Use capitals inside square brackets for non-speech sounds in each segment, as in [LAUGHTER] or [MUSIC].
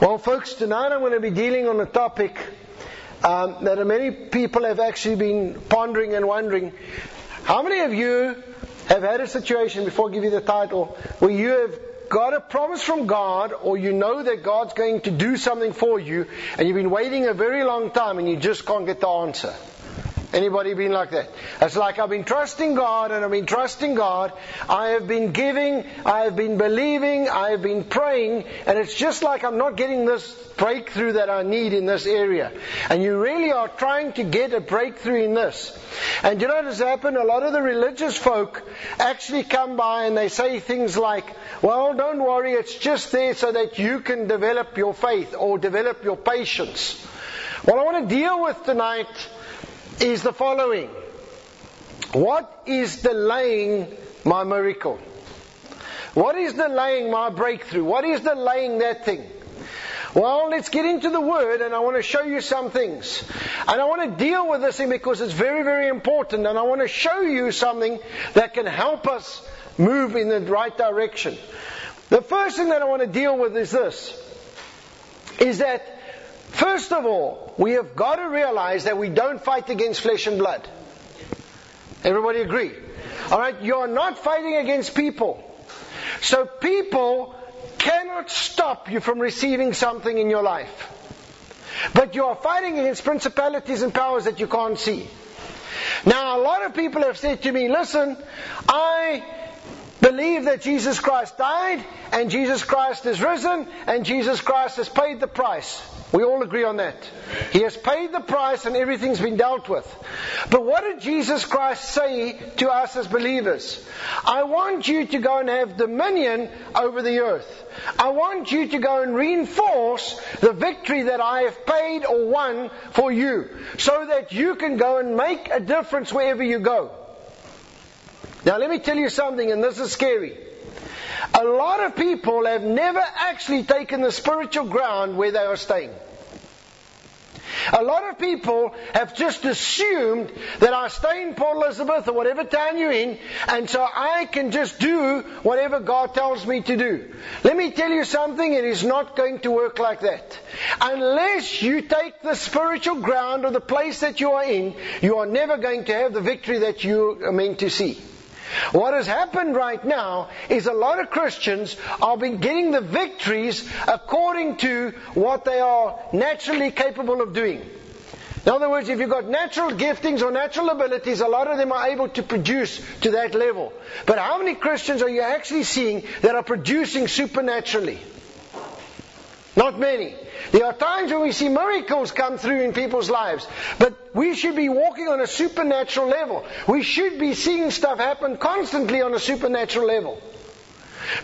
Well, folks, tonight I'm going to be dealing on a topic um, that many people have actually been pondering and wondering. How many of you have had a situation, before I give you the title, where you have got a promise from God or you know that God's going to do something for you and you've been waiting a very long time and you just can't get the answer? Anybody been like that? It's like I've been trusting God and I've been trusting God. I have been giving, I have been believing, I have been praying, and it's just like I'm not getting this breakthrough that I need in this area. And you really are trying to get a breakthrough in this. And you know what has happened? A lot of the religious folk actually come by and they say things like, well, don't worry, it's just there so that you can develop your faith or develop your patience. What I want to deal with tonight is the following. What is delaying my miracle? What is delaying my breakthrough? What is delaying that thing? Well, let's get into the Word and I want to show you some things. And I want to deal with this thing because it's very, very important and I want to show you something that can help us move in the right direction. The first thing that I want to deal with is this. Is that First of all, we have got to realize that we don't fight against flesh and blood. Everybody agree? Alright, you're not fighting against people. So people cannot stop you from receiving something in your life. But you are fighting against principalities and powers that you can't see. Now, a lot of people have said to me, listen, I believe that Jesus Christ died and Jesus Christ is risen and Jesus Christ has paid the price. We all agree on that. He has paid the price and everything's been dealt with. But what did Jesus Christ say to us as believers? I want you to go and have dominion over the earth. I want you to go and reinforce the victory that I have paid or won for you so that you can go and make a difference wherever you go. Now let me tell you something, and this is scary. A lot of people have never actually taken the spiritual ground where they are staying. A lot of people have just assumed that I stay in Port Elizabeth or whatever town you're in, and so I can just do whatever God tells me to do. Let me tell you something, it is not going to work like that. Unless you take the spiritual ground or the place that you are in, you are never going to have the victory that you are meant to see. What has happened right now is a lot of Christians are getting the victories according to what they are naturally capable of doing. In other words, if you've got natural giftings or natural abilities, a lot of them are able to produce to that level. But how many Christians are you actually seeing that are producing supernaturally? Not many. There are times when we see miracles come through in people's lives, but we should be walking on a supernatural level. We should be seeing stuff happen constantly on a supernatural level.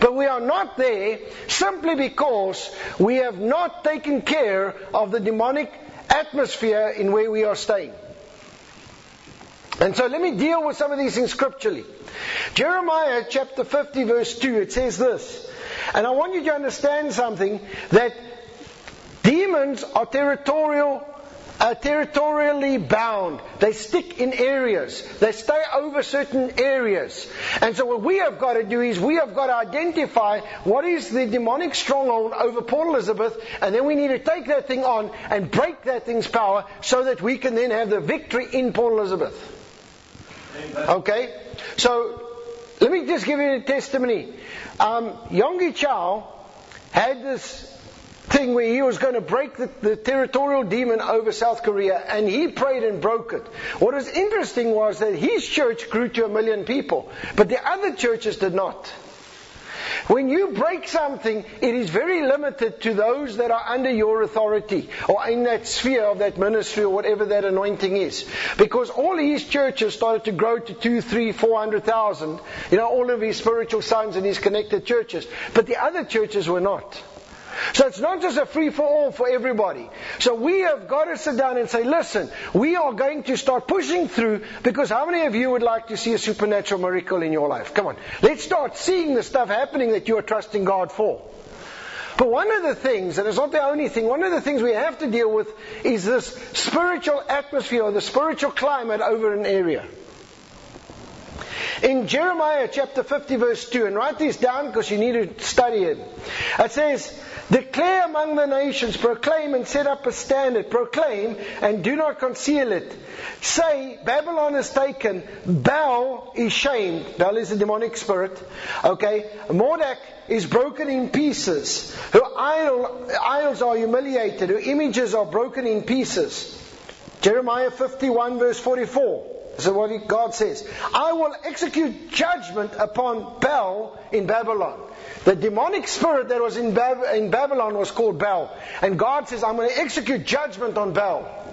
But we are not there simply because we have not taken care of the demonic atmosphere in where we are staying. And so let me deal with some of these things scripturally. Jeremiah chapter 50 verse 2, it says this. And I want you to understand something that demons are territorial uh, territorially bound. They stick in areas. They stay over certain areas. And so what we have got to do is we have got to identify what is the demonic stronghold over Port Elizabeth, and then we need to take that thing on and break that thing's power so that we can then have the victory in Port Elizabeth. Okay? So, let me just give you a testimony. Um, Yonggi Cho had this thing where he was going to break the, the, territorial demon over South Korea, and he prayed and broke it. What was interesting was that his church grew to a million people, but the other churches did not. When you break something, it is very limited to those that are under your authority or in that sphere of that ministry or whatever that anointing is. Because all his churches started to grow to two, three, four hundred thousand. You know, all of his spiritual sons and his connected churches. But the other churches were not. So it's not just a free for all for everybody. So we have got to sit down and say, listen, we are going to start pushing through because how many of you would like to see a supernatural miracle in your life? Come on. Let's start seeing the stuff happening that you are trusting God for. But one of the things, and it's not the only thing, one of the things we have to deal with is this spiritual atmosphere or the spiritual climate over an area. In Jeremiah chapter 50 verse 2, and write this down because you need to study it. It says, Declare among the nations, proclaim and set up a standard, proclaim and do not conceal it. Say, Babylon is taken, Bel is shamed. Bel is a demonic spirit. Okay? Merodach is broken in pieces. Her idol, idols are humiliated. Her images are broken in pieces. Jeremiah 51 verse 44. Is what God says. I will execute judgment upon Bel in Babylon. The demonic spirit that was in, Bab- in Babylon was called Bel. And God says, I'm going to execute judgment on Bel.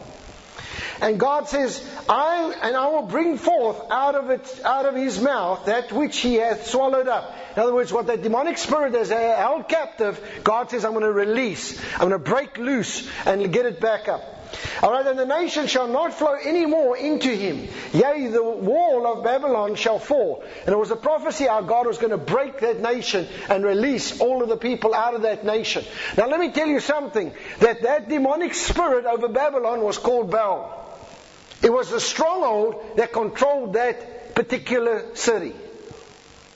And God says, I and I will bring forth out of it out of his mouth that which he hath swallowed up. In other words, what the demonic spirit has held captive, God says, I'm going to release. I'm going to break loose and get it back up. Alright, and the nation shall not flow any more into him. Yea, the wall of Babylon shall fall. And it was a prophecy how God was going to break that nation and release all of the people out of that nation. Now let me tell you something, that that demonic spirit over Babylon was called Bel. It was the stronghold that controlled that particular city.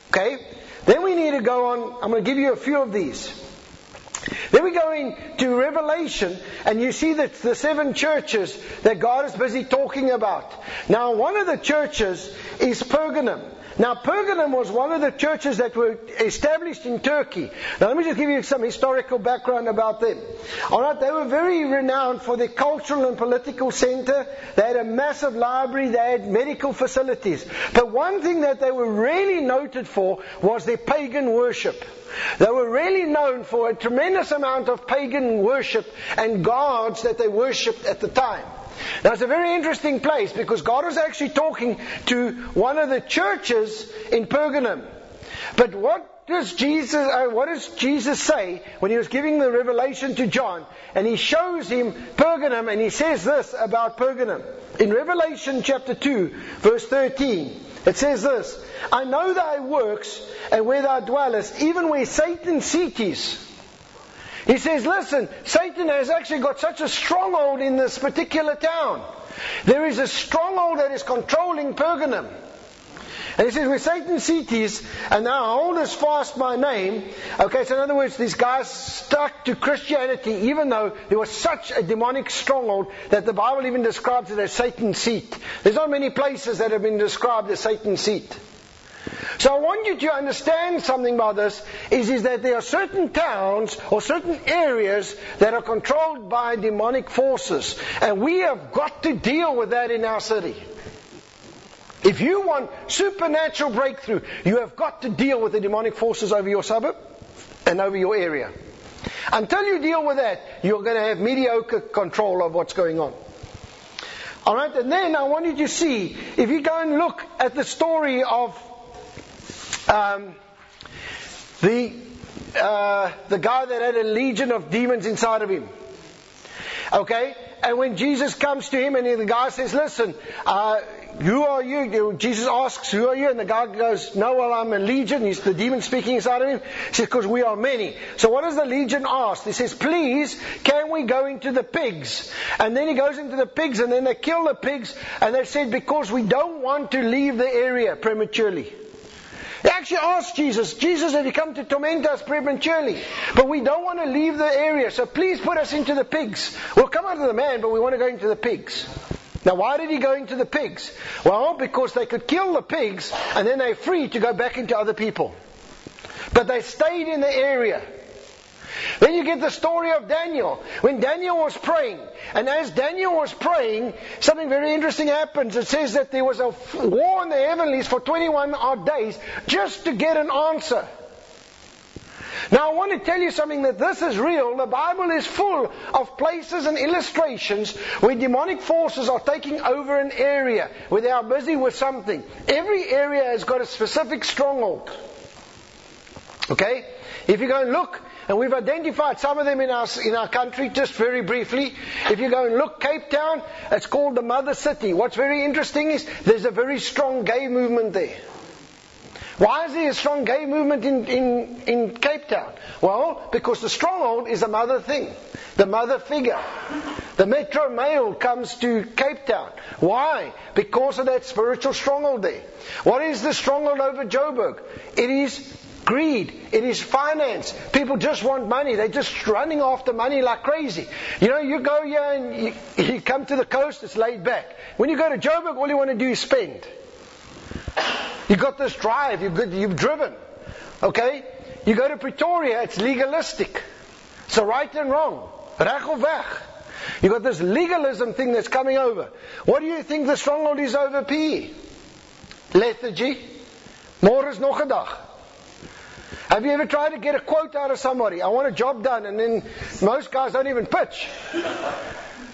Okay? Then we need to go on, I'm going to give you a few of these. Then we go into Revelation and you see that the seven churches that God is busy talking about. Now one of the churches is Pergamum. Now, Pergamum was one of the churches that were established in Turkey. Now, let me just give you some historical background about them. Alright, they were very renowned for their cultural and political center. They had a massive library, they had medical facilities. But one thing that they were really noted for was their pagan worship. They were really known for a tremendous amount of pagan worship and gods that they worshipped at the time. Now it's a very interesting place because God was actually talking to one of the churches in Pergamum. But what does Jesus, uh, what does Jesus say when he was giving the revelation to John? And he shows him Pergamum and he says this about Pergamum. In Revelation chapter 2 verse 13, it says this, I know thy works and where thou dwellest, even where Satan's seat is. He says, listen, Satan has actually got such a stronghold in this particular town. There is a stronghold that is controlling Pergamum. And he says, where Satan's seat is, and now hold us fast my name. Okay, so in other words, these guys stuck to Christianity even though there was such a demonic stronghold that the Bible even describes it as Satan's seat. There's not many places that have been described as Satan's seat. So I want you to understand something about this is, is that there are certain towns or certain areas that are controlled by demonic forces. And we have got to deal with that in our city. If you want supernatural breakthrough, you have got to deal with the demonic forces over your suburb and over your area. Until you deal with that, you're going to have mediocre control of what's going on. Alright, and then I want you to see, if you go and look at the story of um, the uh, the guy that had a legion of demons inside of him. Okay, and when Jesus comes to him and the guy says, "Listen, uh, who are you? Jesus asks, Who are you? And the guy goes, No, well, I'm a legion. He's the demon speaking inside of him. He says, Because we are many. So what does the legion ask? He says, Please, can we go into the pigs? And then he goes into the pigs and then they kill the pigs and they said, Because we don't want to leave the area prematurely. They actually asked Jesus, Jesus, have you come to torment us prematurely? But we don't want to leave the area, so please put us into the pigs. We'll come out of the man, but we want to go into the pigs. Now, why did he go into the pigs? Well, because they could kill the pigs and then they're free to go back into other people. But they stayed in the area. Then you get the story of Daniel. When Daniel was praying, and as Daniel was praying, something very interesting happens. It says that there was a war in the heavenlies for 21 odd days just to get an answer. Now I want to tell you something that this is real. The Bible is full of places and illustrations where demonic forces are taking over an area, where they are busy with something. Every area has got a specific stronghold. Okay? If you go and look, and we've identified some of them in our, in our country, just very briefly. If you go and look, Cape Town, it's called the Mother City. What's very interesting is there's a very strong gay movement there. Why is there a strong gay movement in, in, in Cape Town? Well, because the stronghold is the mother thing, the mother figure. The Metro Mail comes to Cape Town. Why? Because of that spiritual stronghold there. What is the stronghold over Joburg? It is greed. It is finance. People just want money. They're just running after money like crazy. You know, you go here and you, [LAUGHS] you come to the coast, it's laid back. When you go to Joburg, all you want to do is spend. You've got this drive, you've, got, you've driven. Okay? You go to Pretoria, it's legalistic. A right and wrong. Reg. You've got this legalism thing that's coming over. What do you think the stronghold is over PE? Lethargy. More is dag. Have you ever tried to get a quote out of somebody? I want a job done, and then most guys don't even pitch.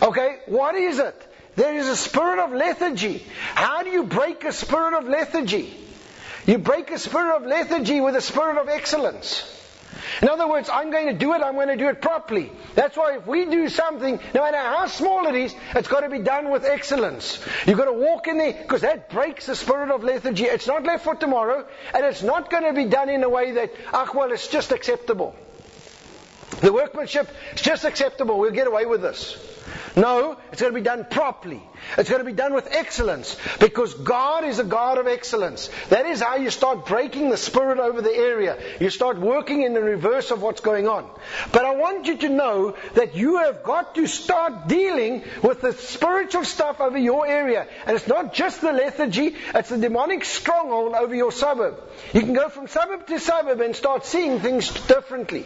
Okay, what is it? There is a spirit of lethargy. How do you break a spirit of lethargy? You break a spirit of lethargy with a spirit of excellence. In other words, I'm going to do it, I'm going to do it properly. That's why if we do something, no matter how small it is, it's got to be done with excellence. You've got to walk in there, because that breaks the spirit of lethargy. It's not left for tomorrow, and it's not going to be done in a way that, ah, well, it's just acceptable. The workmanship is just acceptable, we'll get away with this. No, it's going to be done properly. It's going to be done with excellence because God is a God of excellence. That is how you start breaking the spirit over the area. You start working in the reverse of what's going on. But I want you to know that you have got to start dealing with the spiritual stuff over your area. And it's not just the lethargy, it's the demonic stronghold over your suburb. You can go from suburb to suburb and start seeing things differently.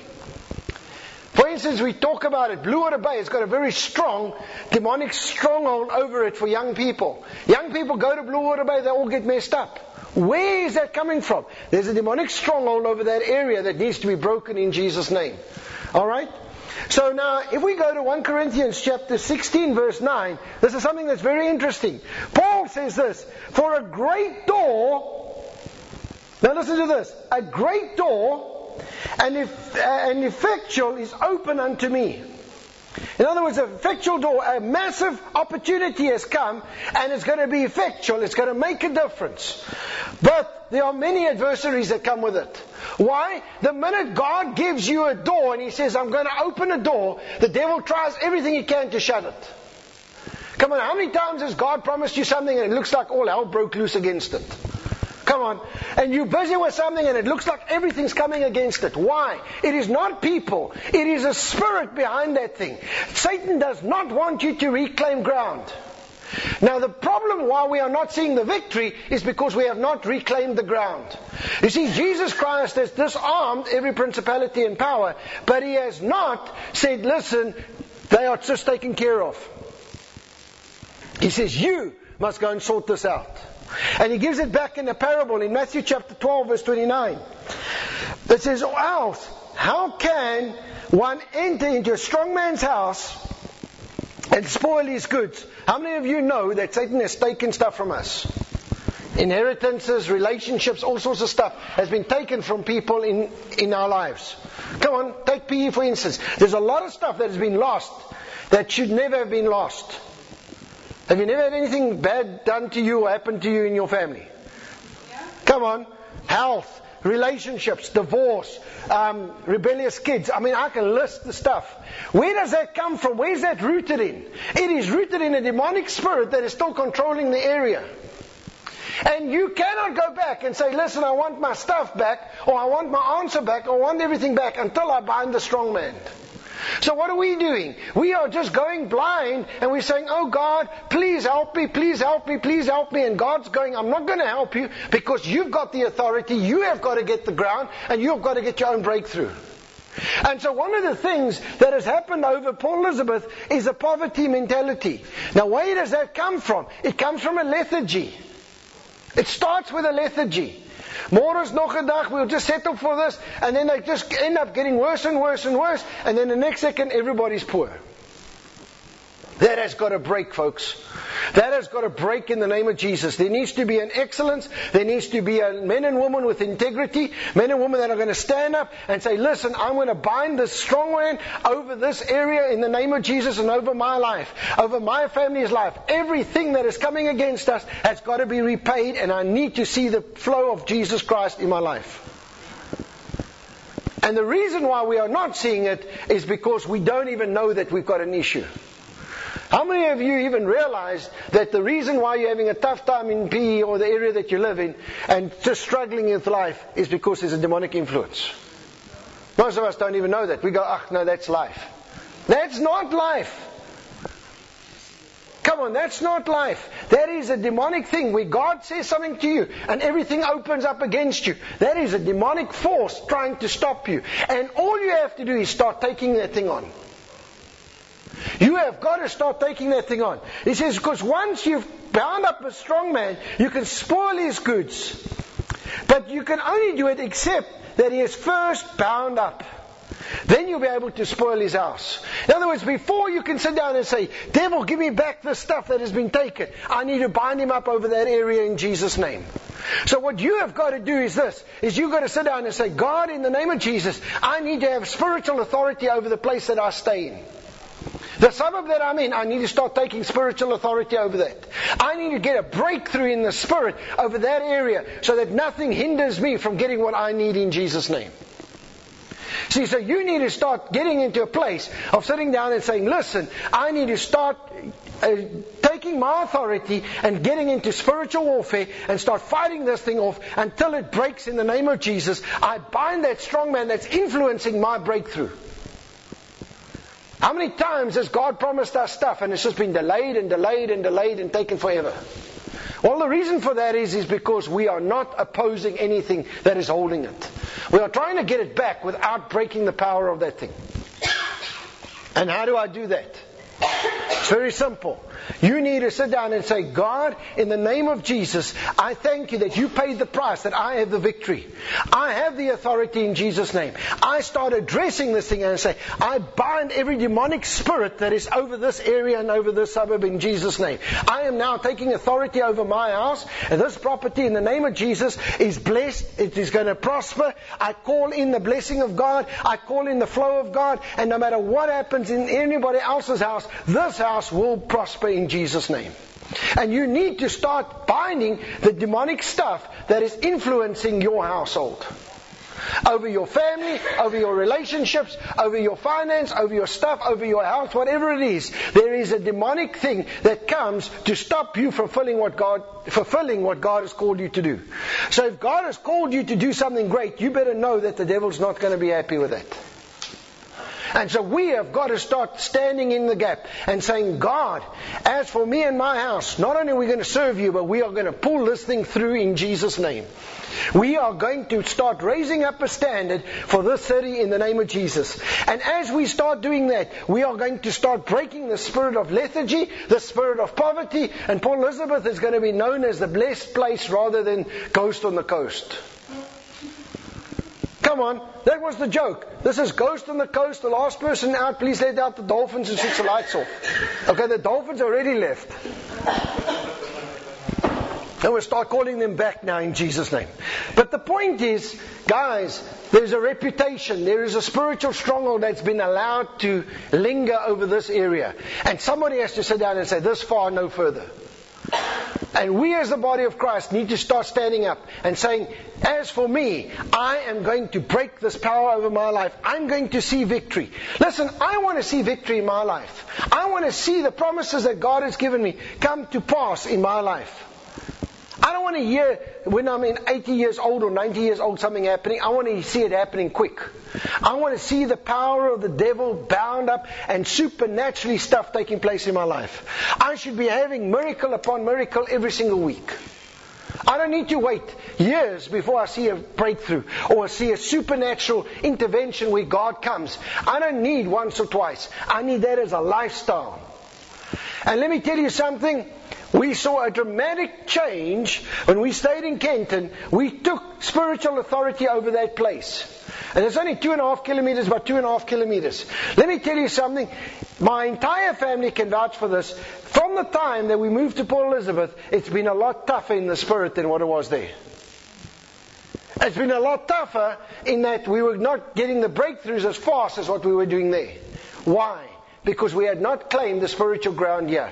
For instance, we talk about it. Bluewater Bay has got a very strong demonic stronghold over it for young people. Young people go to Bluewater Bay, they all get messed up. Where is that coming from? There's a demonic stronghold over that area that needs to be broken in Jesus' name. Alright? So now, if we go to 1 Corinthians chapter 16 verse 9, this is something that's very interesting. Paul says this, for a great door, now listen to this, a great door and, if, uh, and effectual is open unto me. In other words, a effectual door, a massive opportunity has come, and it's going to be effectual. It's going to make a difference. But there are many adversaries that come with it. Why? The minute God gives you a door and He says, I'm going to open a door, the devil tries everything he can to shut it. Come on, how many times has God promised you something and it looks like all hell broke loose against it? Come on. And you're busy with something and it looks like everything's coming against it. Why? It is not people. It is a spirit behind that thing. Satan does not want you to reclaim ground. Now the problem why we are not seeing the victory is because we have not reclaimed the ground. You see, Jesus Christ has disarmed every principality and power, but he has not said, listen, they are just taken care of. He says, you must go and sort this out. And he gives it back in a parable in Matthew chapter 12, verse 29. That says, oh, else, how can one enter into a strong man's house and spoil his goods? How many of you know that Satan has taken stuff from us? Inheritances, relationships, all sorts of stuff has been taken from people in, in our lives. Come on, take PE for instance. There's a lot of stuff that has been lost that should never have been lost. Have you never had anything bad done to you or happened to you in your family? Yeah. Come on. Health, relationships, divorce, um, rebellious kids. I mean, I can list the stuff. Where does that come from? Where is that rooted in? It is rooted in a demonic spirit that is still controlling the area. And you cannot go back and say, listen, I want my stuff back, or I want my answer back, or I want everything back until I bind the strong man. So what are we doing? We are just going blind and we're saying, Oh God, please help me, please help me, please help me. And God's going, I'm not going to help you because you've got the authority, you have got to get the ground, and you've got to get your own breakthrough. And so one of the things that has happened over Port Elizabeth is a poverty mentality. Now where does that come from? It comes from a lethargy. It starts with a lethargy. Môre's nog 'n dag, we'll just settle for this, and then they just end up getting worse and worse and worse, and then the next second everybody's poor. That has got to break, folks. That has got to break in the name of Jesus. There needs to be an excellence. There needs to be men and women with integrity, men and women that are going to stand up and say, listen, I'm going to bind this strong man over this area in the name of Jesus and over my life, over my family's life. Everything that is coming against us has got to be repaid and I need to see the flow of Jesus Christ in my life. And the reason why we are not seeing it is because we don't even know that we've got an issue. How many of you even realize that the reason why you're having a tough time in PE or the area that you live in and just struggling with life is because there's a demonic influence? Most of us don't even know that. We go, ah, no, that's life. That's not life. Come on, that's not life. That is a demonic thing where God says something to you and everything opens up against you. That is a demonic force trying to stop you. And all you have to do is start taking that thing on. You have got to start taking that thing on. He says, because once you've bound up a strong man, you can spoil his goods. But you can only do it except that he is first bound up. Then you'll be able to spoil his house. In other words, before you can sit down and say, Devil, give me back the stuff that has been taken, I need to bind him up over that area in Jesus' name. So what you have got to do is this, is you've got to sit down and say, God, in the name of Jesus, I need to have spiritual authority over the place that I stay in. The suburb that I'm in, I need to start taking spiritual authority over that. I need to get a breakthrough in the spirit over that area so that nothing hinders me from getting what I need in Jesus' name. See, so you need to start getting into a place of sitting down and saying, listen, I need to start uh, taking my authority and getting into spiritual warfare and start fighting this thing off until it breaks in the name of Jesus. I bind that strong man that's influencing my breakthrough. How many times has God promised us stuff and it's just been delayed and delayed and delayed and taken forever? Well, the reason for that is, is because we are not opposing anything that is holding it. We are trying to get it back without breaking the power of that thing. And how do I do that? It's very simple. You need to sit down and say, God, in the name of Jesus, I thank you that you paid the price, that I have the victory. I have the authority in Jesus' name. I start addressing this thing and say, I bind every demonic spirit that is over this area and over this suburb in Jesus' name. I am now taking authority over my house, and this property in the name of Jesus is blessed. It is going to prosper. I call in the blessing of God. I call in the flow of God, and no matter what happens in anybody else's house, this house will prosper in Jesus' name. And you need to start binding the demonic stuff that is influencing your household. Over your family, over your relationships, over your finance, over your stuff, over your health, whatever it is. There is a demonic thing that comes to stop you from fulfilling what God, fulfilling what God has called you to do. So if God has called you to do something great, you better know that the devil's not going to be happy with it. And so we have got to start standing in the gap and saying, God, as for me and my house, not only are we going to serve you, but we are going to pull this thing through in Jesus' name. We are going to start raising up a standard for this city in the name of Jesus. And as we start doing that, we are going to start breaking the spirit of lethargy, the spirit of poverty, and Port Elizabeth is going to be known as the blessed place rather than ghost on the coast. Come on, that was the joke. This is Ghost on the Coast. The last person out, please let out the dolphins and switch the lights off. Okay, the dolphins already left. And we'll start calling them back now in Jesus' name. But the point is, guys, there's a reputation, there is a spiritual stronghold that's been allowed to linger over this area. And somebody has to sit down and say, this far, no further. And we as the body of Christ need to start standing up and saying, as for me, I am going to break this power over my life. I'm going to see victory. Listen, I want to see victory in my life. I want to see the promises that God has given me come to pass in my life. I don't want to hear when I'm in 80 years old or 90 years old something happening. I want to see it happening quick. I want to see the power of the devil bound up and supernaturally stuff taking place in my life. I should be having miracle upon miracle every single week. I don't need to wait years before I see a breakthrough or see a supernatural intervention where God comes. I don't need once or twice. I need that as a lifestyle. And let me tell you something. We saw a dramatic change when we stayed in Kenton. We took spiritual authority over that place. And it's only two and a half kilometers by two and a half kilometers. Let me tell you something. My entire family can vouch for this. From the time that we moved to Port Elizabeth, it's been a lot tougher in the spirit than what it was there. It's been a lot tougher in that we were not getting the breakthroughs as fast as what we were doing there. Why? Because we had not claimed the spiritual ground here.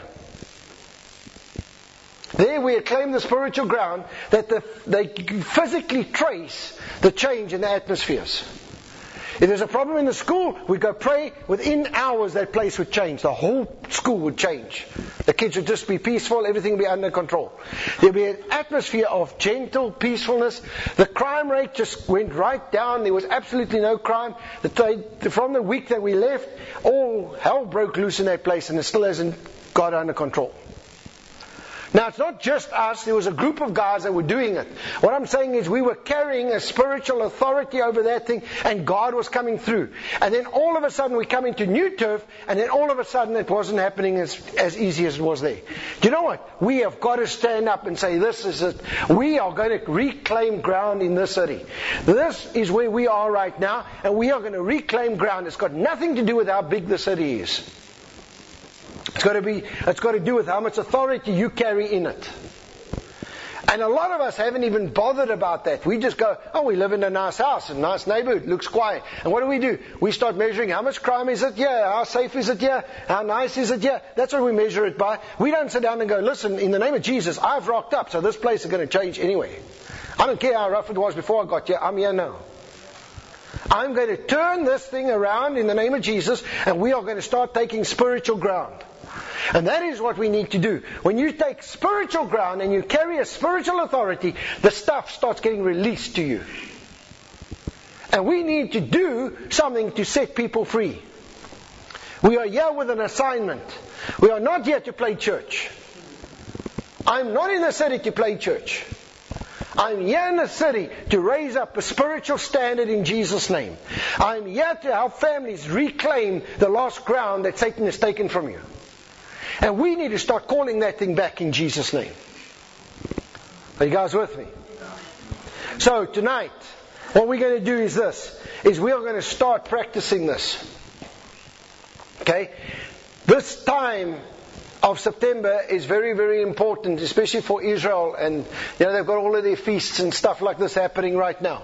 There we had claimed the spiritual ground that the, they physically trace the change in the atmospheres. If there's a problem in the school, we go pray. Within hours, that place would change. The whole school would change. The kids would just be peaceful. Everything would be under control. There'd be an atmosphere of gentle peacefulness. The crime rate just went right down. There was absolutely no crime. From the week that we left, all hell broke loose in that place, and it still hasn't got under control. Now, it's not just us, there was a group of guys that were doing it. What I'm saying is, we were carrying a spiritual authority over that thing, and God was coming through. And then all of a sudden, we come into new turf, and then all of a sudden, it wasn't happening as, as easy as it was there. Do you know what? We have got to stand up and say, This is it. We are going to reclaim ground in this city. This is where we are right now, and we are going to reclaim ground. It's got nothing to do with how big the city is. It's got to be, it's got to do with how much authority you carry in it. And a lot of us haven't even bothered about that. We just go, oh, we live in a nice house, a nice neighborhood, looks quiet. And what do we do? We start measuring how much crime is it Yeah, how safe is it Yeah, how nice is it Yeah. That's what we measure it by. We don't sit down and go, listen, in the name of Jesus, I've rocked up, so this place is going to change anyway. I don't care how rough it was before I got here, I'm here now. I'm going to turn this thing around in the name of Jesus, and we are going to start taking spiritual ground. And that is what we need to do. When you take spiritual ground and you carry a spiritual authority, the stuff starts getting released to you. And we need to do something to set people free. We are here with an assignment. We are not here to play church. I'm not in the city to play church. I'm here in the city to raise up a spiritual standard in Jesus' name. I'm here to help families reclaim the lost ground that Satan has taken from you. And we need to start calling that thing back in Jesus' name. Are you guys with me? So tonight, what we're going to do is this, is we are going to start practicing this. Okay? This time of September is very, very important, especially for Israel. And, you know, they've got all of their feasts and stuff like this happening right now.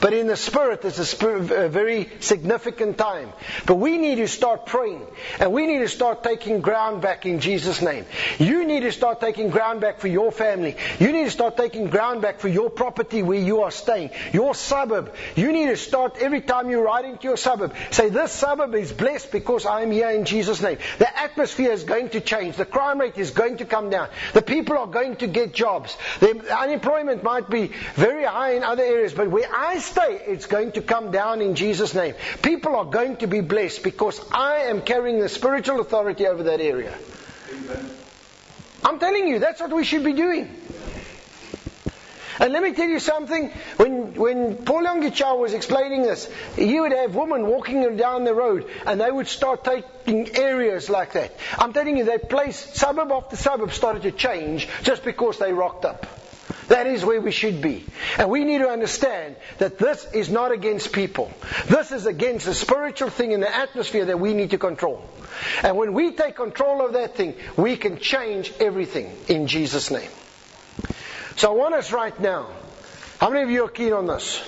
But in the spirit, it's a, a very significant time. But we need to start praying. And we need to start taking ground back in Jesus' name. You need to start taking ground back for your family. You need to start taking ground back for your property where you are staying. Your suburb. You need to start every time you ride into your suburb. Say, this suburb is blessed because I am here in Jesus' name. The atmosphere is going to change. The crime rate is going to come down. The people are going to get jobs. The unemployment might be very high in other areas, but where I stay, it's going to come down in Jesus' name. People are going to be blessed because I am carrying the spiritual authority over that area. Amen. I'm telling you, that's what we should be doing. And let me tell you something, when, when Paul Yonggi was explaining this, you would have women walking down the road and they would start taking areas like that. I'm telling you, that place, suburb after suburb, started to change just because they rocked up. That is where we should be. And we need to understand that this is not against people. This is against the spiritual thing in the atmosphere that we need to control. And when we take control of that thing, we can change everything in Jesus' name. So I want us right now. How many of you are keen on this?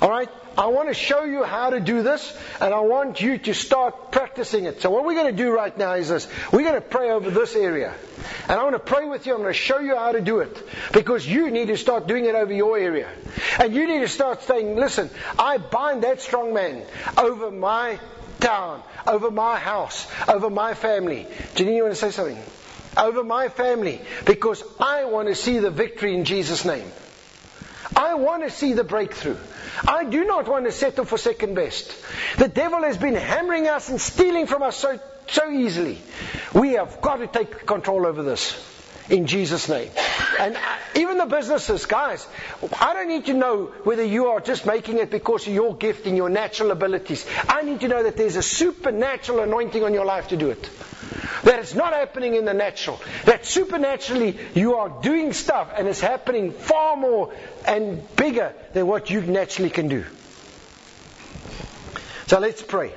All right? I want to show you how to do this, and I want you to start practicing it. So what we're going to do right now is this. We're going to pray over this area. And I want to pray with you. I'm going to show you how to do it. Because you need to start doing it over your area. And you need to start saying, listen, I bind that strong man over my town, over my house, over my family. Janine, you want to say something? Over my family because I want to see the victory in Jesus' name. I want to see the breakthrough. I do not want to settle for second best. The devil has been hammering us and stealing from us so, so easily. We have got to take control over this in Jesus' name. And uh, even the businesses, guys, I don't need to know whether you are just making it because of your gift and your natural abilities. I need to know that there's a supernatural anointing on your life to do it. That it's not happening in the natural. That supernaturally you are doing stuff and it's happening far more and bigger than what you naturally can do. So let's pray.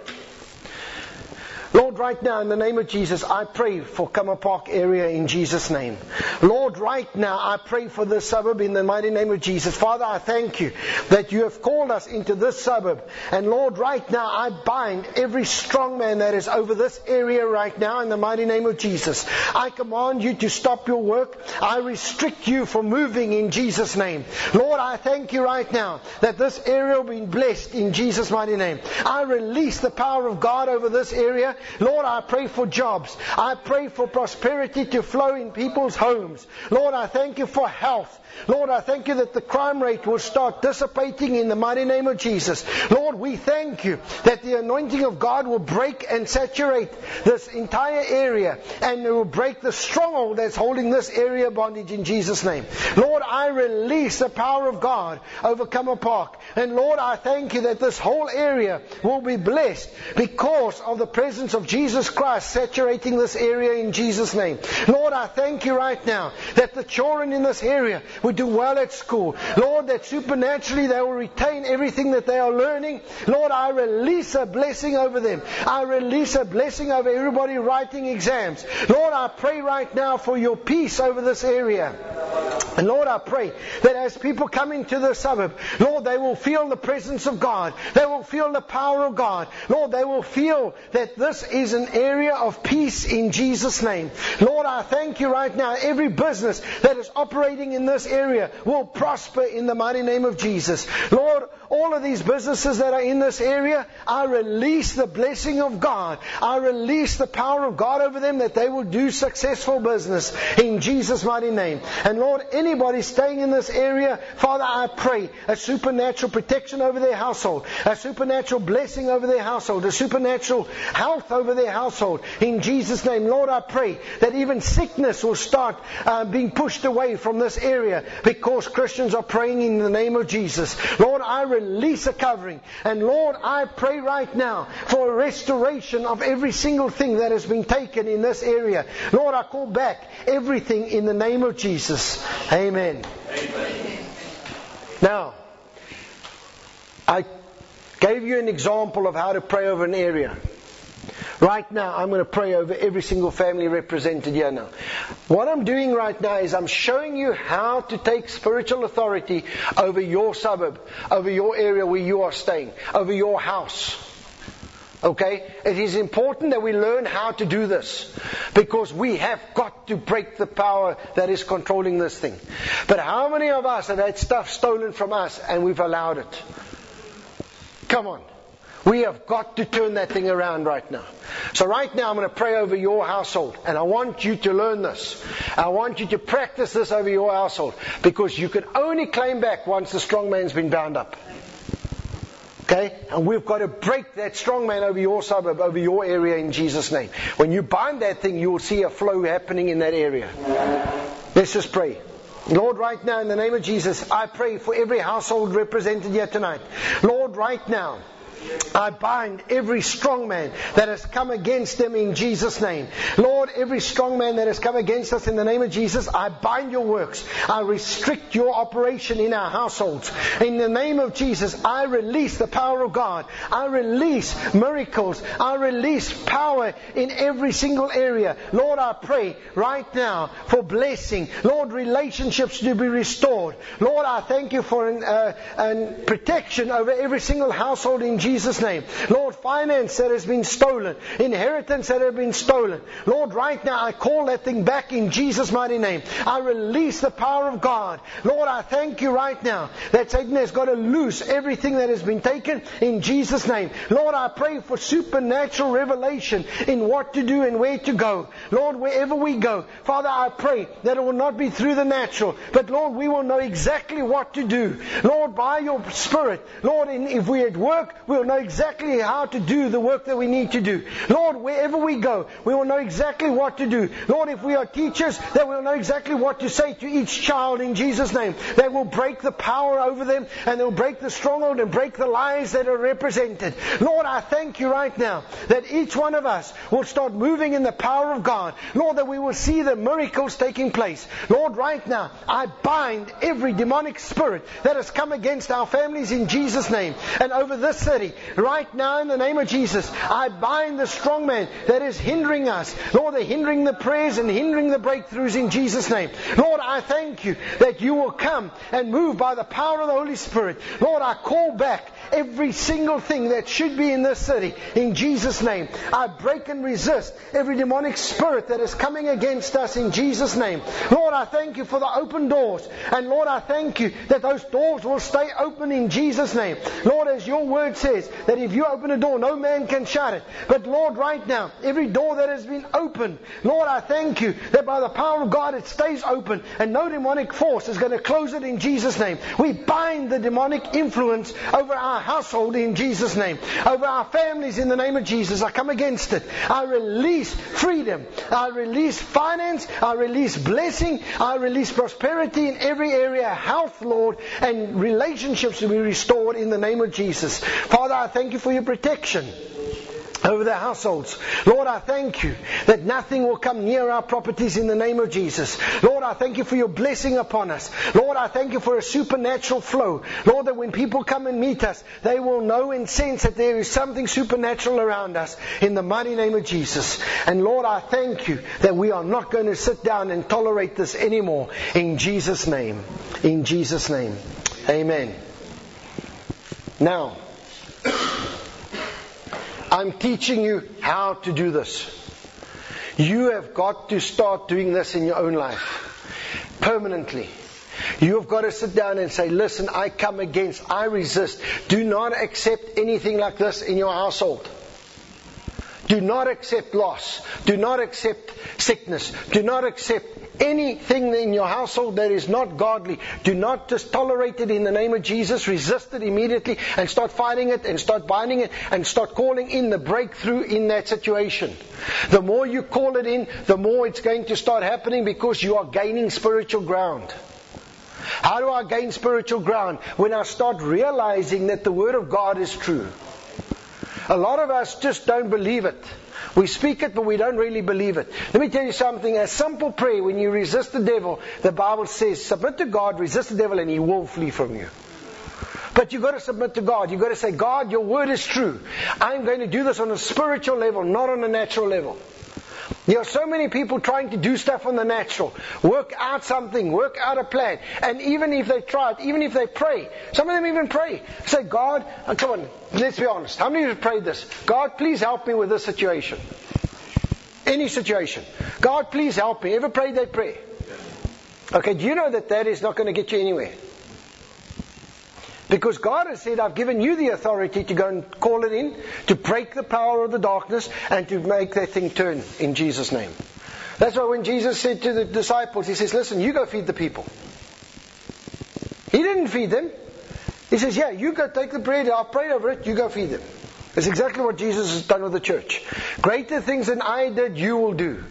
Lord, right now, in the name of Jesus, I pray for Kamma Park area in Jesus' name. Lord, right now, I pray for this suburb in the mighty name of Jesus. Father, I thank you that you have called us into this suburb. And Lord, right now, I bind every strong man that is over this area right now in the mighty name of Jesus. I command you to stop your work. I restrict you from moving in Jesus' name. Lord, I thank you right now that this area will be blessed in Jesus' mighty name. I release the power of God over this area. Lord, I pray for jobs. I pray for prosperity to flow in people's homes. Lord, I thank you for health. Lord, I thank you that the crime rate will start dissipating in the mighty name of Jesus. Lord, we thank you that the anointing of God will break and saturate this entire area and it will break the stronghold that's holding this area bondage in Jesus' name. Lord, I release the power of God over Kamma Park. And Lord, I thank you that this whole area will be blessed because of the presence of Jesus Christ saturating this area in Jesus' name. Lord, I thank you right now that the children in this area will do well at school. Lord, that supernaturally they will retain everything that they are learning. Lord, I release a blessing over them. I release a blessing over everybody writing exams. Lord, I pray right now for your peace over this area. And Lord, I pray that as people come into the suburb, Lord, they will feel the presence of God. They will feel the power of God. Lord, they will feel that this is an area of peace in Jesus' name. Lord, I thank you right now. Every business that is operating in this area will prosper in the mighty name of Jesus. Lord, all of these businesses that are in this area, I release the blessing of God. I release the power of God over them that they will do successful business in Jesus' mighty name. And Lord, anybody staying in this area, Father, I pray a supernatural protection over their household, a supernatural blessing over their household, a supernatural health over their household. In Jesus' name, Lord, I pray that even sickness will start uh, being pushed away from this area because Christians are praying in the name of Jesus. Lord, I release a covering. And Lord, I pray right now for a restoration of every single thing that has been taken in this area. Lord, I call back everything in the name of Jesus. Amen. Amen. Now, I gave you an example of how to pray over an area. Right now, I'm going to pray over every single family represented here now. What I'm doing right now is I'm showing you how to take spiritual authority over your suburb, over your area where you are staying, over your house. Okay? It is important that we learn how to do this because we have got to break the power that is controlling this thing. But how many of us have had stuff stolen from us and we've allowed it? Come on. We have got to turn that thing around right now. So right now I'm going to pray over your household and I want you to learn this. I want you to practice this over your household because you can only claim back once the strong man's been bound up. Okay? And we've got to break that strong man over your suburb, over your area in Jesus' name. When you bind that thing, you will see a flow happening in that area. Let's just pray. Lord, right now, in the name of Jesus, I pray for every household represented here tonight. Lord, right now, I bind every strong man that has come against them in Jesus' name. Lord, every strong man that has come against us in the name of Jesus, I bind your works. I restrict your operation in our households. In the name of Jesus, I release the power of God. I release miracles. I release power in every single area. Lord, I pray right now for blessing. Lord, relationships to be restored. Lord, I thank you for an, uh, an protection over every single household in Jesus' Jesus' name. Lord, finance that has been stolen, inheritance that has been stolen. Lord, right now I call that thing back in Jesus' mighty name. I release the power of God. Lord, I thank you right now that Satan has got to loose everything that has been taken in Jesus' name. Lord, I pray for supernatural revelation in what to do and where to go. Lord, wherever we go, Father, I pray that it will not be through the natural, but Lord, we will know exactly what to do. Lord, by your Spirit, Lord, if we're at work, we'll know exactly how to do the work that we need to do. Lord, wherever we go, we will know exactly what to do. Lord, if we are teachers, that we'll know exactly what to say to each child in Jesus' name. That will break the power over them and they'll break the stronghold and break the lies that are represented. Lord, I thank you right now that each one of us will start moving in the power of God. Lord, that we will see the miracles taking place. Lord, right now, I bind every demonic spirit that has come against our families in Jesus' name and over this city Right now, in the name of Jesus, I bind the strong man that is hindering us. Lord, they're hindering the prayers and hindering the breakthroughs in Jesus' name. Lord, I thank you that you will come and move by the power of the Holy Spirit. Lord, I call back every single thing that should be in this city in Jesus' name. I break and resist every demonic spirit that is coming against us in Jesus' name. Lord, I thank you for the open doors. And Lord, I thank you that those doors will stay open in Jesus' name. Lord, as your word says, that if you open a door, no man can shut it. But Lord, right now, every door that has been opened, Lord, I thank you that by the power of God it stays open and no demonic force is going to close it in Jesus' name. We bind the demonic influence over our household in Jesus' name, over our families in the name of Jesus. I come against it. I release freedom. I release finance. I release blessing. I release prosperity in every area, health, Lord, and relationships to be restored in the name of Jesus. Father, I thank you for your protection over their households. Lord, I thank you that nothing will come near our properties in the name of Jesus. Lord, I thank you for your blessing upon us. Lord, I thank you for a supernatural flow. Lord, that when people come and meet us, they will know and sense that there is something supernatural around us in the mighty name of Jesus. And Lord, I thank you that we are not going to sit down and tolerate this anymore in Jesus' name. In Jesus' name. Amen. Now, I'm teaching you how to do this. You have got to start doing this in your own life permanently. You have got to sit down and say, listen, I come against, I resist. Do not accept anything like this in your household. Do not accept loss. Do not accept sickness. Do not accept anything in your household that is not godly, do not just tolerate it in the name of Jesus. Resist it immediately and start fighting it and start binding it and start calling in the breakthrough in that situation. The more you call it in, the more it's going to start happening because you are gaining spiritual ground. How do I gain spiritual ground? When I start realizing that the Word of God is true. A lot of us just don't believe it. We speak it, but we don't really believe it. Let me tell you something. A simple prayer, when you resist the devil, the Bible says, submit to God, resist the devil, and he will flee from you. But you've got to submit to God. You've got to say, God, your word is true. I'm going to do this on a spiritual level, not on a natural level. There are so many people trying to do stuff on the natural, work out something, work out a plan. And even if they try it, even if they pray, some of them even pray. Say, God, uh, come on, let's be honest. How many of you have prayed this? God, please help me with this situation. Any situation. God, please help me. Ever prayed that prayer? Okay, do you know that that is not going to get you anywhere? Because God has said, I've given you the authority to go and call it in, to break the power of the darkness, and to make that thing turn in Jesus' name. That's why when Jesus said to the disciples, He says, Listen, you go feed the people. He didn't feed them. He says, Yeah, you go take the bread, I'll pray over it, you go feed them. That's exactly what Jesus has done with the church. Greater things than I did, you will do.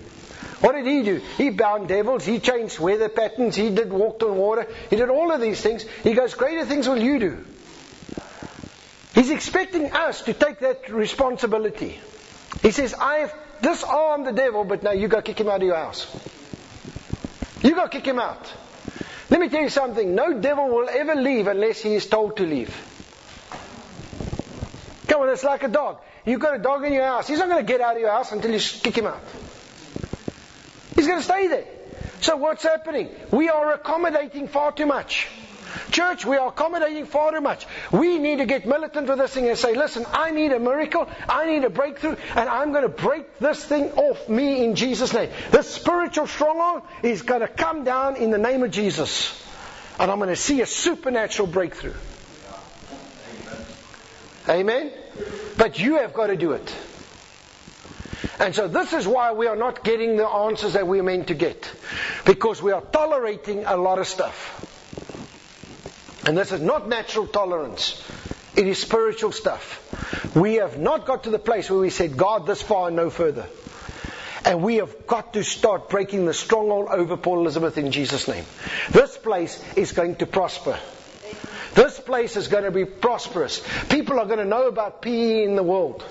What did he do? He bound devils, he changed weather patterns, he did walked on water, he did all of these things. He goes, Greater things will you do. He's expecting us to take that responsibility. He says, I've disarmed the devil, but now you go kick him out of your house. You go kick him out. Let me tell you something. No devil will ever leave unless he is told to leave. Come on, it's like a dog. You've got a dog in your house. He's not going to get out of your house until you kick him out. He's going to stay there. So what's happening? We are accommodating far too much. Church, we are accommodating far too much. We need to get militant with this thing and say, listen, I need a miracle, I need a breakthrough, and I'm going to break this thing off me in Jesus' name. This spiritual stronghold is going to come down in the name of Jesus. And I'm going to see a supernatural breakthrough. Amen? But you have got to do it. And so this is why we are not getting the answers that we're meant to get. Because we are tolerating a lot of stuff. And this is not natural tolerance. It is spiritual stuff. We have not got to the place where we said, God, this far and no further. And we have got to start breaking the stronghold over Port Elizabeth in Jesus' name. This place is going to prosper. This place is going to be prosperous. People are going to know about PE in the world.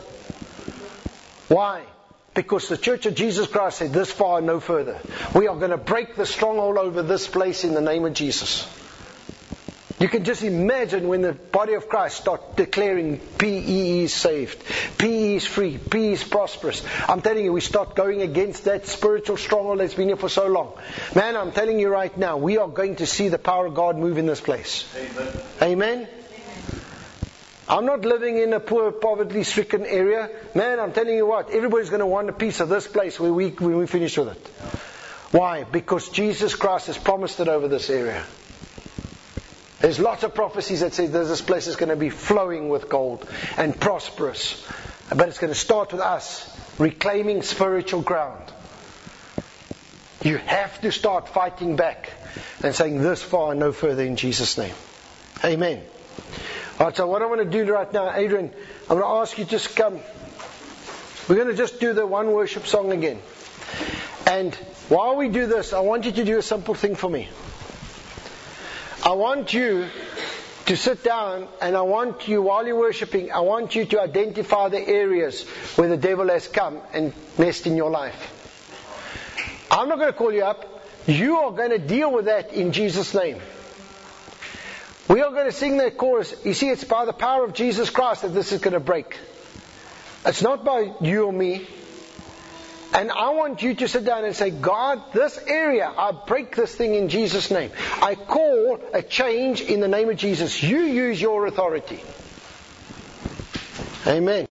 Why? Because the Church of Jesus Christ said, this far and no further. We are going to break the stronghold over this place in the name of Jesus. You can just imagine when the body of Christ start declaring PE is saved, PE is free, PE is prosperous. I'm telling you, we start going against that spiritual stronghold that's been here for so long. Man, I'm telling you right now, we are going to see the power of God move in this place. Amen. Amen. I'm not living in a poor, poverty stricken area. Man, I'm telling you what, everybody's going to want a piece of this place when we, when we finish with it. Why? Because Jesus Christ has promised it over this area. There's lots of prophecies that say this place is going to be flowing with gold and prosperous. But it's going to start with us reclaiming spiritual ground. You have to start fighting back and saying this far and no further in Jesus' name. Amen. Alright, so what I want to do right now, Adrian, I'm going to ask you to just come. We're going to just do the one worship song again. And while we do this, I want you to do a simple thing for me. I want you to sit down and I want you, while you're worshiping, I want you to identify the areas where the devil has come and messed in your life. I'm not going to call you up. You are going to deal with that in Jesus' name. We are going to sing that chorus. You see, it's by the power of Jesus Christ that this is going to break. It's not by you or me. And I want you to sit down and say, God, this area, I break this thing in Jesus' name. I call a change in the name of Jesus. You use your authority. Amen.